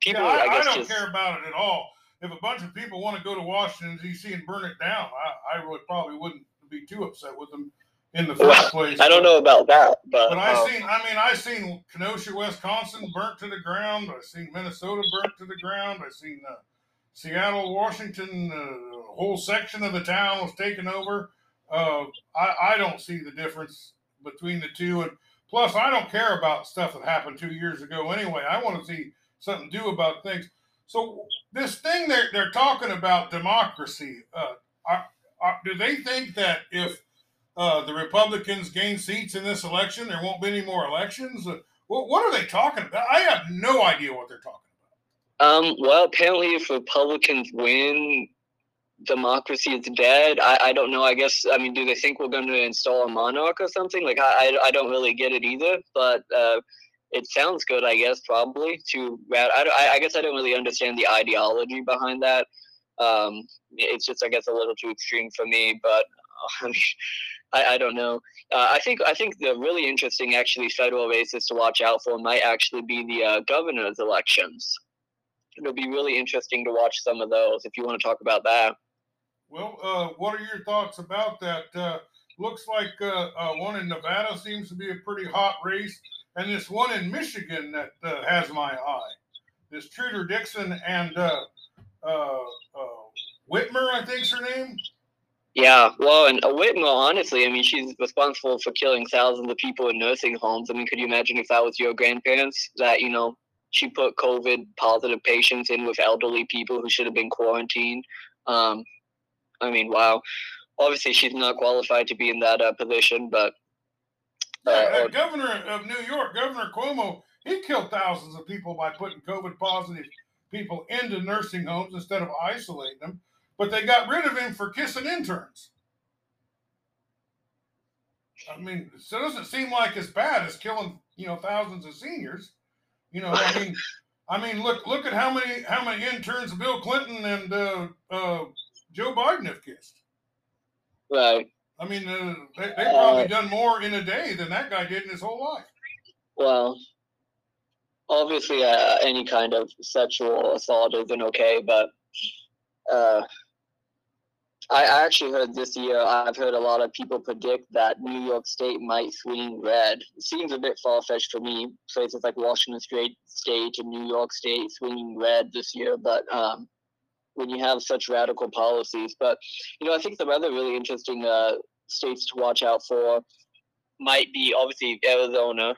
people. Yeah, I, I, guess I don't just, care about it at all. If a bunch of people want to go to Washington D.C. and burn it down, I, I really probably wouldn't be too upset with them in the first well, place. I don't know about that, but but I um, seen. I mean, I seen Kenosha, Wisconsin burnt to the ground. I seen Minnesota burnt to the ground. I seen uh, Seattle, Washington. Uh, a whole section of the town was taken over. Uh, I, I don't see the difference between the two. And plus, I don't care about stuff that happened two years ago anyway. I want to see something do about things. So this thing they're, they're talking about democracy, uh, are, are, do they think that if uh, the Republicans gain seats in this election, there won't be any more elections? Uh, what, what are they talking about? I have no idea what they're talking about. Um, well, apparently, if Republicans win, democracy is dead. I, I don't know. I guess I mean, do they think we're going to install a monarch or something? Like I, I, I don't really get it either. But uh, it sounds good, I guess. Probably to I, I guess I don't really understand the ideology behind that. Um, it's just I guess a little too extreme for me. But I, I don't know. Uh, I think I think the really interesting actually federal races to watch out for might actually be the uh, governor's elections. It'll be really interesting to watch some of those if you want to talk about that. Well, uh, what are your thoughts about that? Uh, looks like uh, uh, one in Nevada seems to be a pretty hot race, and this one in Michigan that uh, has my eye. This Tudor Dixon and uh, Whitmer, I think's her name. Yeah, well, and Whitmer, honestly, I mean, she's responsible for killing thousands of people in nursing homes. I mean, could you imagine if that was your grandparents that, you know, she put COVID positive patients in with elderly people who should have been quarantined? Um, I mean, wow. Obviously, she's not qualified to be in that uh, position, but. Uh, yeah, governor of New York, Governor Cuomo, he killed thousands of people by putting COVID positive people into nursing homes instead of isolating them. But they got rid of him for kissing interns. I mean, so it doesn't seem like as bad as killing you know thousands of seniors. You know, I mean, I mean, look look at how many how many interns Bill Clinton and uh, uh, Joe Biden have kissed. Right. I mean, uh, they, they probably uh, done more in a day than that guy did in his whole life. Well, obviously, uh, any kind of sexual assault isn't okay, but uh, I actually heard this year, I've heard a lot of people predict that New York State might swing red. It seems a bit far fetched for me. Places like Washington State, State and New York State swinging red this year, but um, when you have such radical policies. But, you know, I think the other really interesting uh, states to watch out for might be obviously Arizona.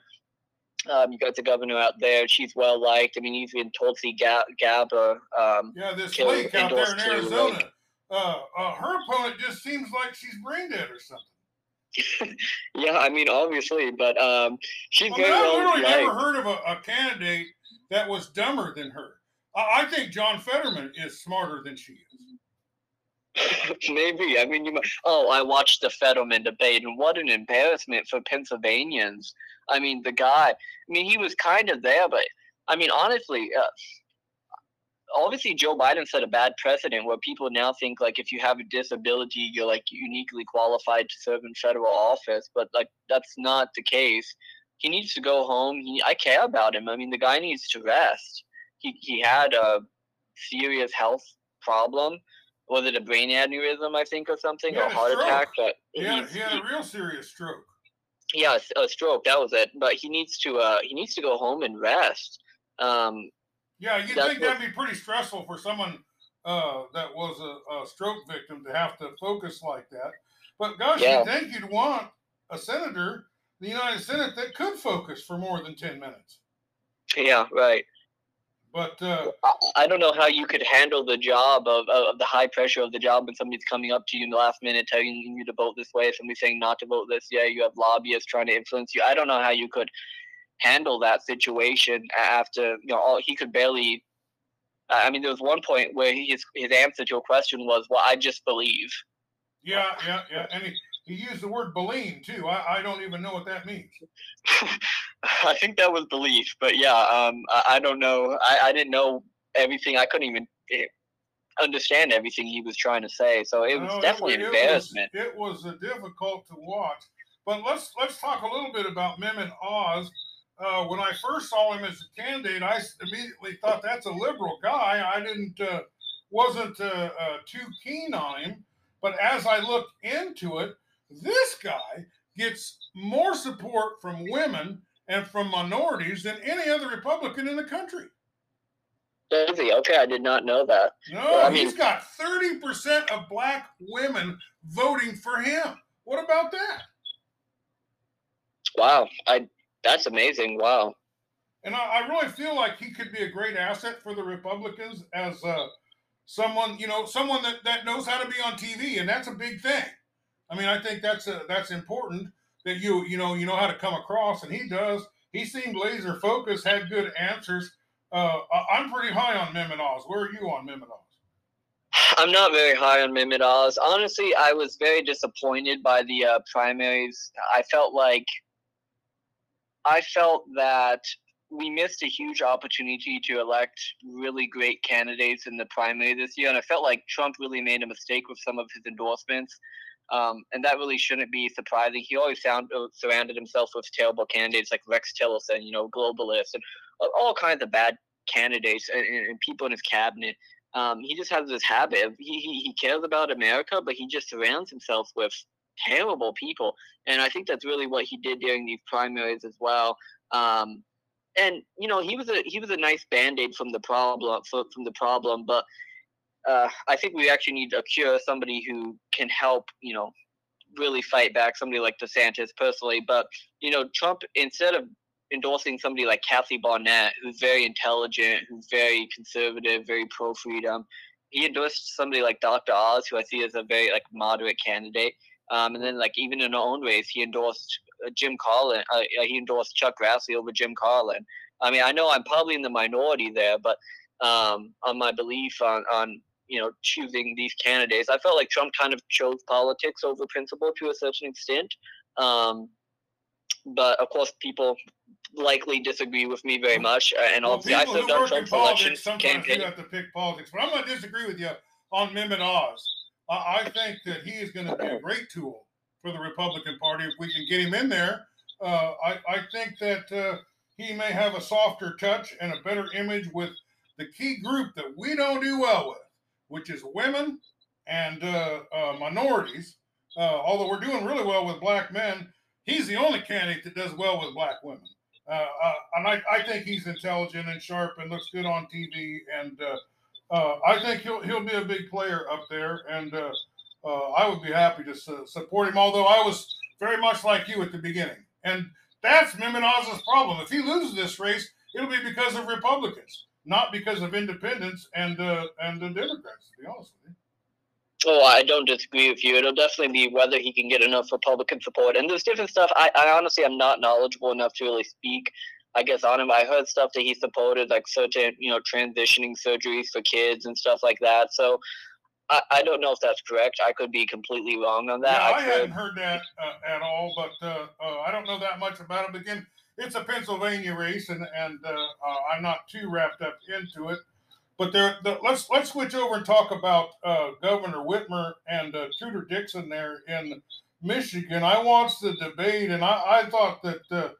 Um, you got the governor out there. She's well liked. I mean, even Tulsi Gabbard. Um, yeah, this lake out there in Arizona. Too, uh, uh, her opponent just seems like she's brain dead or something. yeah, I mean, obviously, but um, she's I mean, I've literally never heard of a, a, candidate that was dumber than her. I, think John Fetterman is smarter than she is. Maybe. I mean, you. Might, oh, I watched the Fetterman debate, and what an embarrassment for Pennsylvanians. I mean, the guy. I mean, he was kind of there, but I mean, honestly, uh, obviously Joe Biden set a bad precedent where people now think like if you have a disability, you're like uniquely qualified to serve in federal office, but like that's not the case. He needs to go home. He, I care about him. I mean, the guy needs to rest. He he had a serious health problem. Was it a brain aneurysm, I think, or something, or a heart stroke. attack? But he had, he had a real serious stroke. Yeah, a stroke. That was it. But he needs to uh, he needs to go home and rest. Um, yeah, you think that'd be pretty stressful for someone uh, that was a, a, stroke victim to have to focus like that. But gosh, yeah. you think you'd want a senator, the United Senate, that could focus for more than ten minutes. Yeah, right. But uh, I don't know how you could handle the job of, of the high pressure of the job when somebody's coming up to you in the last minute telling you to vote this way, somebody saying not to vote this. Yeah, you have lobbyists trying to influence you. I don't know how you could handle that situation after you know all, he could barely. I mean, there was one point where his his answer to a question was, "Well, I just believe." Yeah, yeah, yeah, and he, he used the word "believe" too. I, I don't even know what that means. I think that was belief, but yeah, um, I, I don't know. I, I didn't know everything. I couldn't even eh, understand everything he was trying to say. So it was no, definitely it, an embarrassment. It was, it was difficult to watch. But let's let's talk a little bit about Mehmet Oz uh, when I first saw him as a candidate, I immediately thought that's a liberal guy. I didn't uh, wasn't uh, uh, too keen on him, but as I looked into it, this guy gets more support from women and from minorities than any other Republican in the country. Does he? Okay, I did not know that. No, well, I mean, he's got thirty percent of black women voting for him. What about that? Wow, I that's amazing. Wow. And I, I, really feel like he could be a great asset for the Republicans as uh, someone, you know, someone that, that knows how to be on TV, and that's a big thing. I mean, I think that's a, that's important that you you know you know how to come across, and he does. He seemed laser focused, had good answers. Uh, I'm pretty high on Mehmet Oz. Where are you on Mehmet Oz? I'm not very high on Mehmet Honestly, I was very disappointed by the uh, primaries. I felt like I felt that we missed a huge opportunity to elect really great candidates in the primary this year, and I felt like Trump really made a mistake with some of his endorsements. Um, and that really shouldn't be surprising. He always found, uh, surrounded himself with terrible candidates like Rex Tillerson, you know, globalists, and all kinds of bad candidates and, and people in his cabinet. Um, he just has this habit of he, he, he cares about America, but he just surrounds himself with terrible people. And I think that's really what he did during these primaries as well. Um, and you know, he was a he was a nice band aid from the problem from the problem, but uh, I think we actually need a cure, somebody who can help, you know, really fight back. Somebody like DeSantis personally, but you know, Trump instead of endorsing somebody like Kathy Barnette, who's very intelligent, who's very conservative, very pro freedom, he endorsed somebody like Dr. Oz, who I see as a very like moderate candidate. Um, and then, like even in our own race, he endorsed uh, Jim Carlin. Uh, he endorsed Chuck Grassley over Jim Carlin. I mean, I know I'm probably in the minority there, but um, on my belief on, on you know choosing these candidates, I felt like Trump kind of chose politics over principle to a certain extent. Um, but of course, people likely disagree with me very much. Uh, and Well, also, I who on Trump's election politics sometimes campaign. you have to pick politics, but I'm going to disagree with you on Mehmet Oz. I, I think that he is going to be a great tool for the Republican Party if we can get him in there. Uh, I, I think that uh, he may have a softer touch and a better image with the key group that we don't do well with, which is women and uh, uh, minorities. Uh, although we're doing really well with black men, he's the only candidate that does well with black women. Uh, uh, and I, I think he's intelligent and sharp and looks good on TV. And I think he'll he'll be a big player up there. And I would be happy to su- support him. Although I was very much like you at the beginning, and that's Mehmet Oz's problem. If he loses this race, it'll be because of Republicans, not because of independents and uh, and the Democrats. To be honest with you. Oh, I don't disagree with you. It'll definitely be whether he can get enough Republican support. And there's different stuff. I, I honestly am not knowledgeable enough to really speak, I guess, on him. I heard stuff that he supported, like certain, you know, transitioning surgeries for kids and stuff like that. So I, I don't know if that's correct. I could be completely wrong on that. yeah, I, I've hadn't heard, that uh, at all, but uh, uh, I don't know that much about it. But again, it's a Pennsylvania race, and and uh, uh, I'm not too wrapped up into it. But there, the, let's let's switch over and talk about uh, Governor Whitmer and uh, Tudor Dixon there in Michigan. I watched the debate, and I, I thought that uh,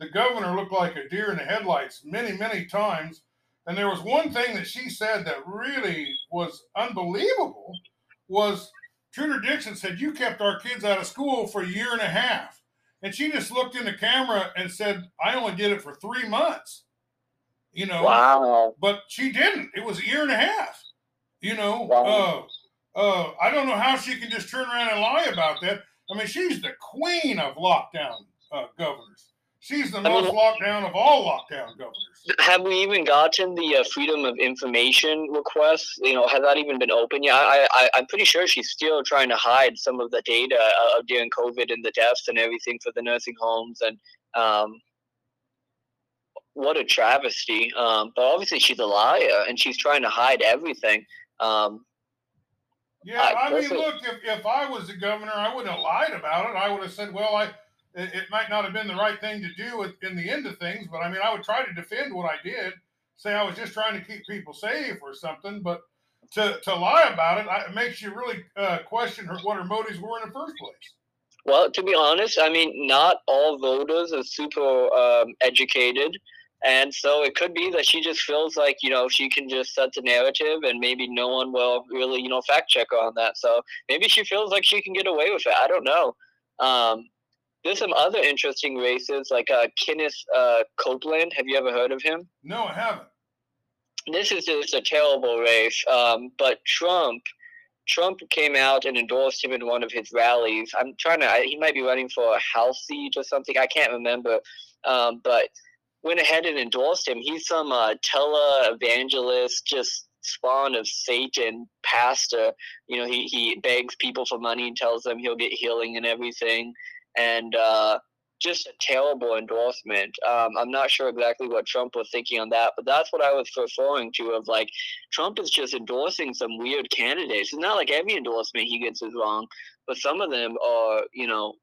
the governor looked like a deer in the headlights many many times. And there was one thing that she said that really was unbelievable was Tudor Dixon said, You kept our kids out of school for a year and a half. And she just looked in the camera and said, I only did it for three months. You know, wow. but she didn't. It was a year and a half. You know, Wow. uh, uh, I don't know how she can just turn around and lie about that. I mean, she's the queen of lockdown uh, governors. She's the most lockdown of all lockdown governors. Have we even gotten the uh, freedom of information request? You know, has that even been open yet? I, I, I'm pretty sure she's still trying to hide some of the data uh, of during COVID and the deaths and everything for the nursing homes. And um, what a travesty. Um, but obviously, she's a liar and she's trying to hide everything. Um, Yeah, I I mean, look, if, if I was the governor, I wouldn't have lied about it. I would have said, well, I it, it might not have been the right thing to do in the end of things, but I mean, I would try to defend what I did, say I was just trying to keep people safe or something. But to, to lie about it, it makes you really uh, question her, what her motives were in the first place. Well, to be honest, I mean, not all voters are super um, educated. And so it could be that she just feels like, you know, she can just set the narrative and maybe no one will really, you know, fact check on that. So maybe she feels like she can get away with it. I don't know. Um, there's some other interesting races like uh, Kenneth uh, Copeland. Have you ever heard of him? No, I haven't. this is just a terrible race. Um, but Trump, Trump came out and endorsed him in one of his rallies. I'm trying to. I, he might be running for a House seat or something. I can't remember. Um, but went ahead and endorsed him. He's some uh, tele-evangelist, just spawn of Satan pastor. You know, he he begs people for money and tells them he'll get healing and everything. And uh, just a terrible endorsement. Um, I'm not sure exactly what Trump was thinking on that, but that's what I was referring to. Of like, Trump is just endorsing some weird candidates. It's not like every endorsement he gets is wrong, but some of them are, you know,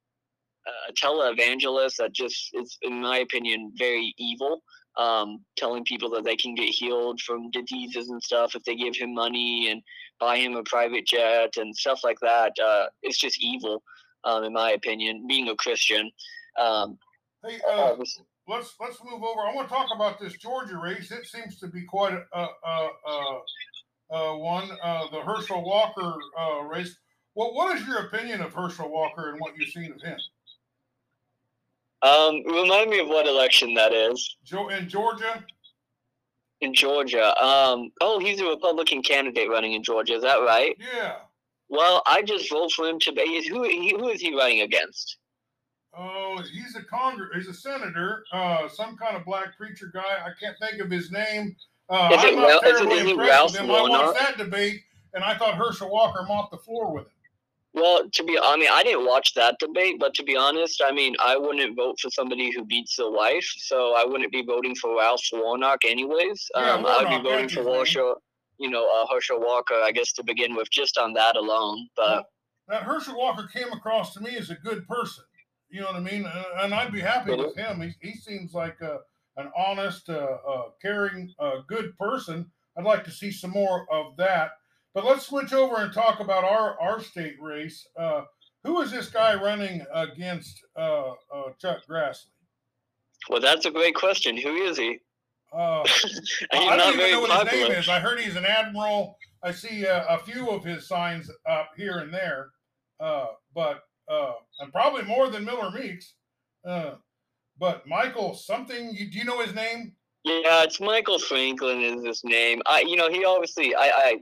uh, televangelists that just is, in my opinion, very evil. Um, telling people that they can get healed from diseases and stuff if they give him money and buy him a private jet and stuff like that. Uh, it's just evil, um, in my opinion. Being a Christian, um, Hey, uh, obviously- let's let's move over. I want to talk about this Georgia race. It seems to be quite a, a, a, a, a one. Uh, the Herschel Walker uh, race. Well, what is your opinion of Herschel Walker and what you've seen of him? Um, remind me of what election that is in Georgia? in Georgia. Um, oh, he's a Republican candidate running in Georgia. Is that right? Yeah. Well, I just vote for him to be. Who who is he running against? Oh, he's a congress. He's a senator. Uh, some kind of black preacher guy. I can't think of his name. Uh, Is it I'm not Ralph- terribly is it impressed Ralph with him. I watched that debate, and I thought Herschel Walker mopped the floor with him. Well, to be, I mean, I didn't watch that debate, but to be honest, I mean, I wouldn't vote for somebody who beats their wife, so I wouldn't be voting for Ralph Warnock anyways. Um, I would be voting for. Herschel, you know, uh, Herschel Walker, I guess, to begin with, just on that alone. But That Herschel Walker came across to me as a good person. You know what I mean? And, and I'd be happy with him. He, he seems like a, an honest, uh, uh, caring, uh, good person. I'd like to see some more of that. But let's switch over and talk about our our state race. Uh, who is this guy running against uh, uh, Chuck Grassley? Well, that's a great question. Who is he? Uh, I don't even know what popular. his name is. I heard he's an admiral. I see uh, a few of his signs up here and there, uh, but uh, and probably more than Miller Meeks. Uh, but Michael something. You, do you know his name? Yeah, it's Michael Franklin is his name. I, you know, he obviously, I, I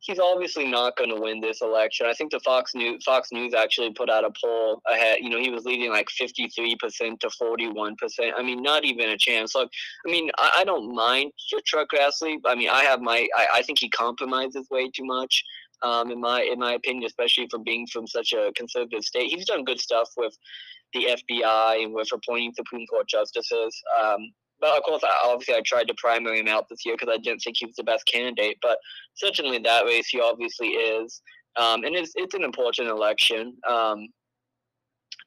he's obviously not going to win this election. I think the Fox News Fox News actually put out a poll ahead. You know, he was leading like fifty three percent to forty one percent. I mean, not even a chance. Look, I mean, I, I don't mind Chuck Grassley. I mean, I have my. I, I think he compromises way too much. Um, in my in my opinion, especially for being from such a conservative state, he's done good stuff with the FBI and with appointing Supreme Court justices. Um, but of course, obviously, I tried to primary him out this year because I didn't think he was the best candidate. But certainly, that race he obviously is, um, and it's it's an important election. Um,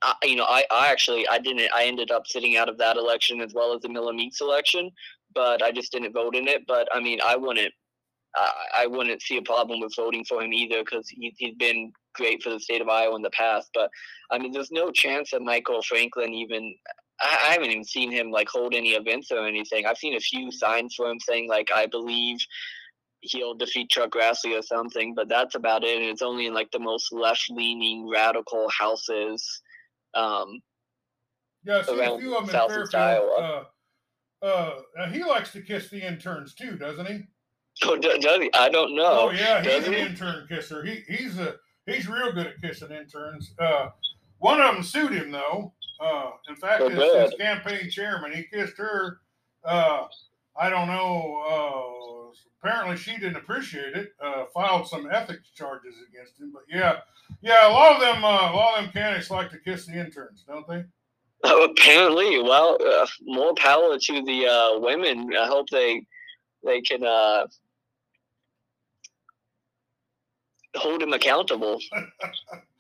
I, you know, I, I actually I didn't I ended up sitting out of that election as well as the Miller Meeks election, but I just didn't vote in it. But I mean, I wouldn't I, I wouldn't see a problem with voting for him either because he, he's been great for the state of Iowa in the past. But I mean, there's no chance that Michael Franklin even I, haven't even seen him like hold any events or anything. I've seen a few signs for him saying like I believe he'll defeat Chuck Grassley or something, but that's about it. And it's only in like the most left leaning radical houses. Um, yeah, I see a few of them in Fairfield. Uh, uh, he likes to kiss the interns too, doesn't he? Oh, does he? I don't know. Oh yeah, he's does an he? intern kisser. He he's a he's real good at kissing interns. Uh, one of them sued him though. Uh, in fact, his, his, campaign chairman, he kissed her. Uh, I don't know. Uh, apparently, she didn't appreciate it. Uh, filed some ethics charges against him. But yeah, yeah, a lot of them, uh, a lot of them candidates like to kiss the interns, don't they? Oh, apparently, well, uh, more power to the women. I hope they they can hold him accountable.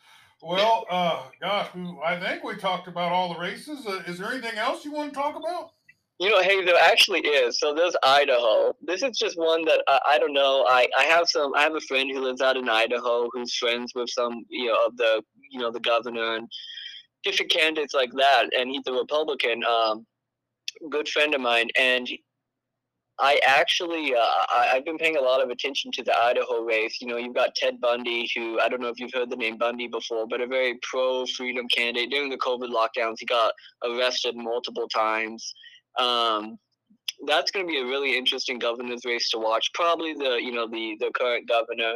Well, uh, gosh, I think we talked about all the races. Uh, is there anything else you want to talk about? You know, hey, there actually is. So there's Idaho. This is just one that I, I don't know. I, I have some. I have a friend who lives out in Idaho who's friends with some, you know, of the, you know, the governor and different candidates like that. And he's a Republican. Um, good friend of mine, and I actually, uh, I, have been paying a lot of attention to the Idaho race. You know, you've got Ted Bundy, who I don't know if you've heard the name Bundy before, but a very pro freedom candidate. During the COVID lockdowns, he got arrested multiple times. Um, that's going to be a really interesting governor's race to watch. Probably the, you know, the the current governor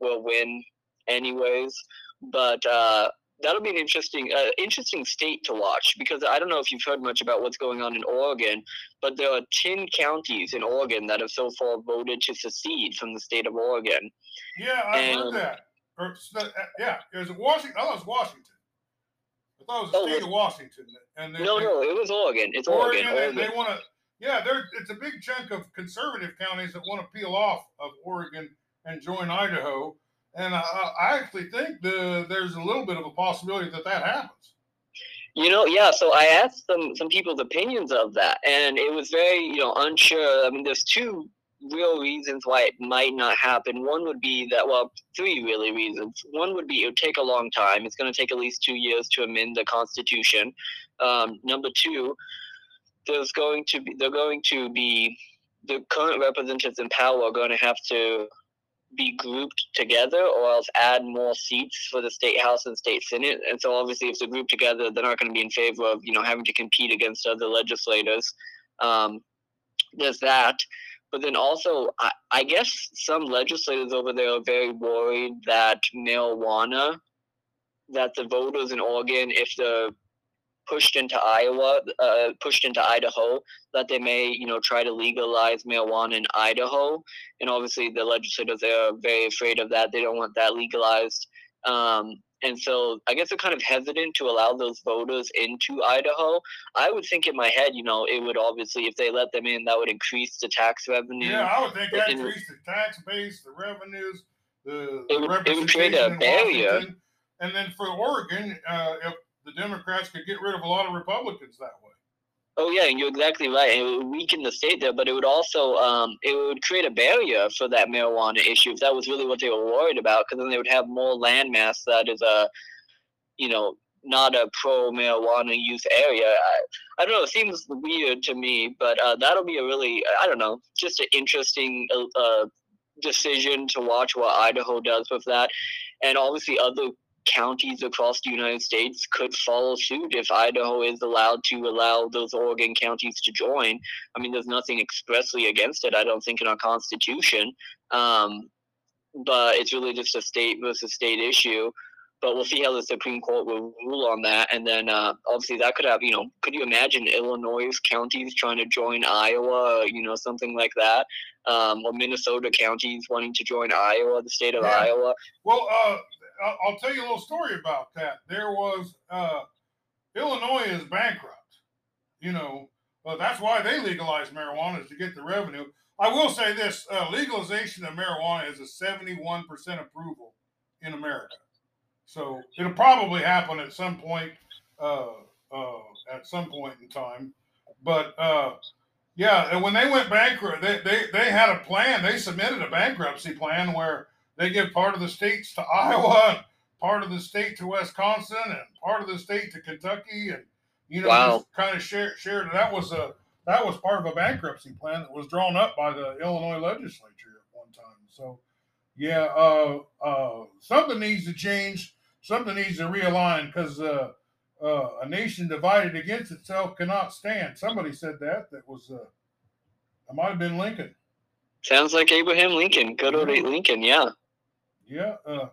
will win, anyways. But uh, that'll be an interesting uh, interesting state to watch because I don't know if you've heard much about what's going on in Oregon, but there are ten counties in Oregon that have so far voted to secede from the state of Oregon. Yeah, I and, heard that. Or, uh, yeah, it was Washington. It was Washington. I thought it was the oh, state of Washington. And they, no, they, no, it was Oregon. It's Oregon. Oregon. They, they want to. Yeah, there. It's a big chunk of conservative counties that want to peel off of Oregon and join Idaho and I, I actually think the, there's a little bit of a possibility that that happens. You know, yeah. So I asked some some people's opinions of that, and it was very you know unsure. I mean, there's two real reasons why it might not happen. One would be that, well, three really reasons. One would be it would take a long time. It's going to take at least two years to amend the Constitution. Um, number two, there's going to be they're going to be the current representatives in power are going to have to be grouped together or else add more seats for the state house and state senate. And so obviously if they're grouped together they're not going to be in favor of you know having to compete against other legislators um, there's that. But then also I, I guess some legislators over there are very worried that marijuana that the voters in oregon if the pushed into Iowa, uh, pushed into Idaho, that they may, you know, try to legalize marijuana in Idaho. And obviously, the legislators are very afraid of that. They don't want that legalized. Um, and so I guess they're kind of hesitant to allow those voters into Idaho. I would think in my head, you know, it would obviously, if they let them in, that would increase the tax revenue. Yeah, I would think that increase the tax base, the revenues, the, the it, would, it would create a barrier. And then for Oregon, uh, if the Democrats could get rid of a lot of Republicans that way. Oh yeah, and you're exactly right. It would weaken the state there, but it would also um, it would create a barrier for that marijuana issue if that was really what they were worried about. Because then they would have more landmass that is a, you know, not a pro marijuana use area. I, I don't know. It seems weird to me, but uh, that'll be a really I don't know, just an interesting uh, uh decision to watch what Idaho does with that, and obviously other counties across the United States could follow suit if Idaho is allowed to allow those Oregon counties to join. I mean, there's nothing expressly against it, I don't think, in our Constitution. Um, but it's really just a state versus state issue. But we'll see how the Supreme Court will rule on that. And then uh, obviously that could have, you know, could you imagine Illinois counties trying to join Iowa, you know, something like that? Um, or Minnesota counties wanting to join Iowa, the state of yeah. Iowa. Well, uh, I'll tell you a little story about that. There was uh, Illinois is bankrupt. You know, well, that's why they legalized marijuana is to get the revenue. I will say this: uh, legalization of marijuana is a seventy-one percent approval in America. So it'll probably happen at some point, uh, uh, at some point in time. But uh, yeah, when they went bankrupt, they, they they had a plan. They submitted a bankruptcy plan where they give part of the states to Iowa, part of the state to Wisconsin, and part of the state to Kentucky, and you know, wow. kind of shared. Shared that was a that was part of a bankruptcy plan that was drawn up by the Illinois legislature at one time. So, yeah, uh, uh, something needs to change. Something needs to realign because uh, uh, a nation divided against itself cannot stand. Somebody said that. That was uh, it might have been Lincoln. Sounds like Abraham Lincoln. Good old Lincoln. Yeah. Yeah. Uh,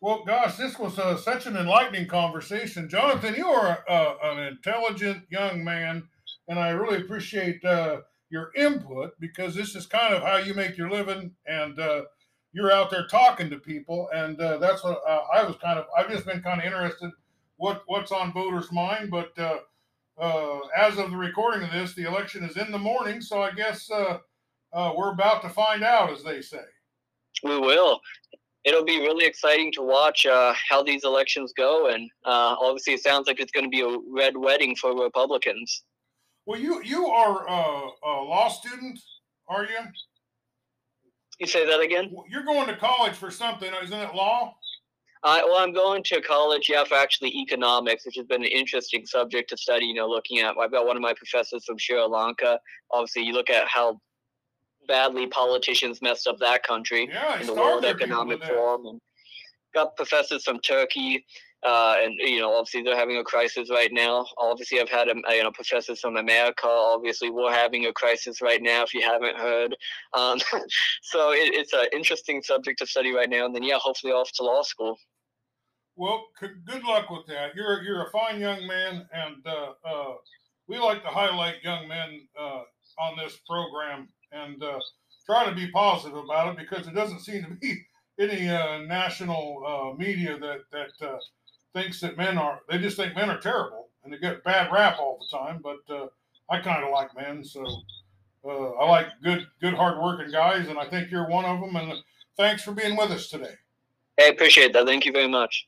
well, gosh, this was uh, such an enlightening conversation. Jonathan, you are uh, an intelligent young man, and I really appreciate uh, your input because this is kind of how you make your living, and uh, you're out there talking to people, and uh, that's what I was kind of. I've just been kind of interested what what's on voters' mind, but as of the recording of this, the election is in the morning, so I guess we're about to find out, as they say. We will it'll be really exciting to watch uh, how these elections go. And uh, obviously, it sounds like it's going to be a red wedding for Republicans. Well, you you are a, a law student, are you? You say that again? You're going to college for something, isn't it? Law. Uh, well, I'm going to college, yeah, for actually economics, which has been an interesting subject to study. You know, looking at, I've got one of my professors from Sri Lanka. Obviously, you look at how badly politicians messed up that country yeah, in the World Economic Forum, and got professors from Turkey. Uh, and you know, obviously they're having a crisis right now. Obviously, I've had a, you know professors from America. Obviously, we're having a crisis right now. If you haven't heard, um, so it, it's an interesting subject to study right now. And then, yeah, hopefully off to law school. Well, good luck with that. You're you're a fine young man, and uh, uh, we like to highlight young men uh, on this program and uh, try to be positive about it because it doesn't seem to be any uh, national uh, media that that uh, thinks that men are they just think men are terrible and they get bad rap all the time. But uh, I kind of like men, so uh, I like good good hardworking guys, and I think you're one of them. And thanks for being with us today. I appreciate that. Thank you very much.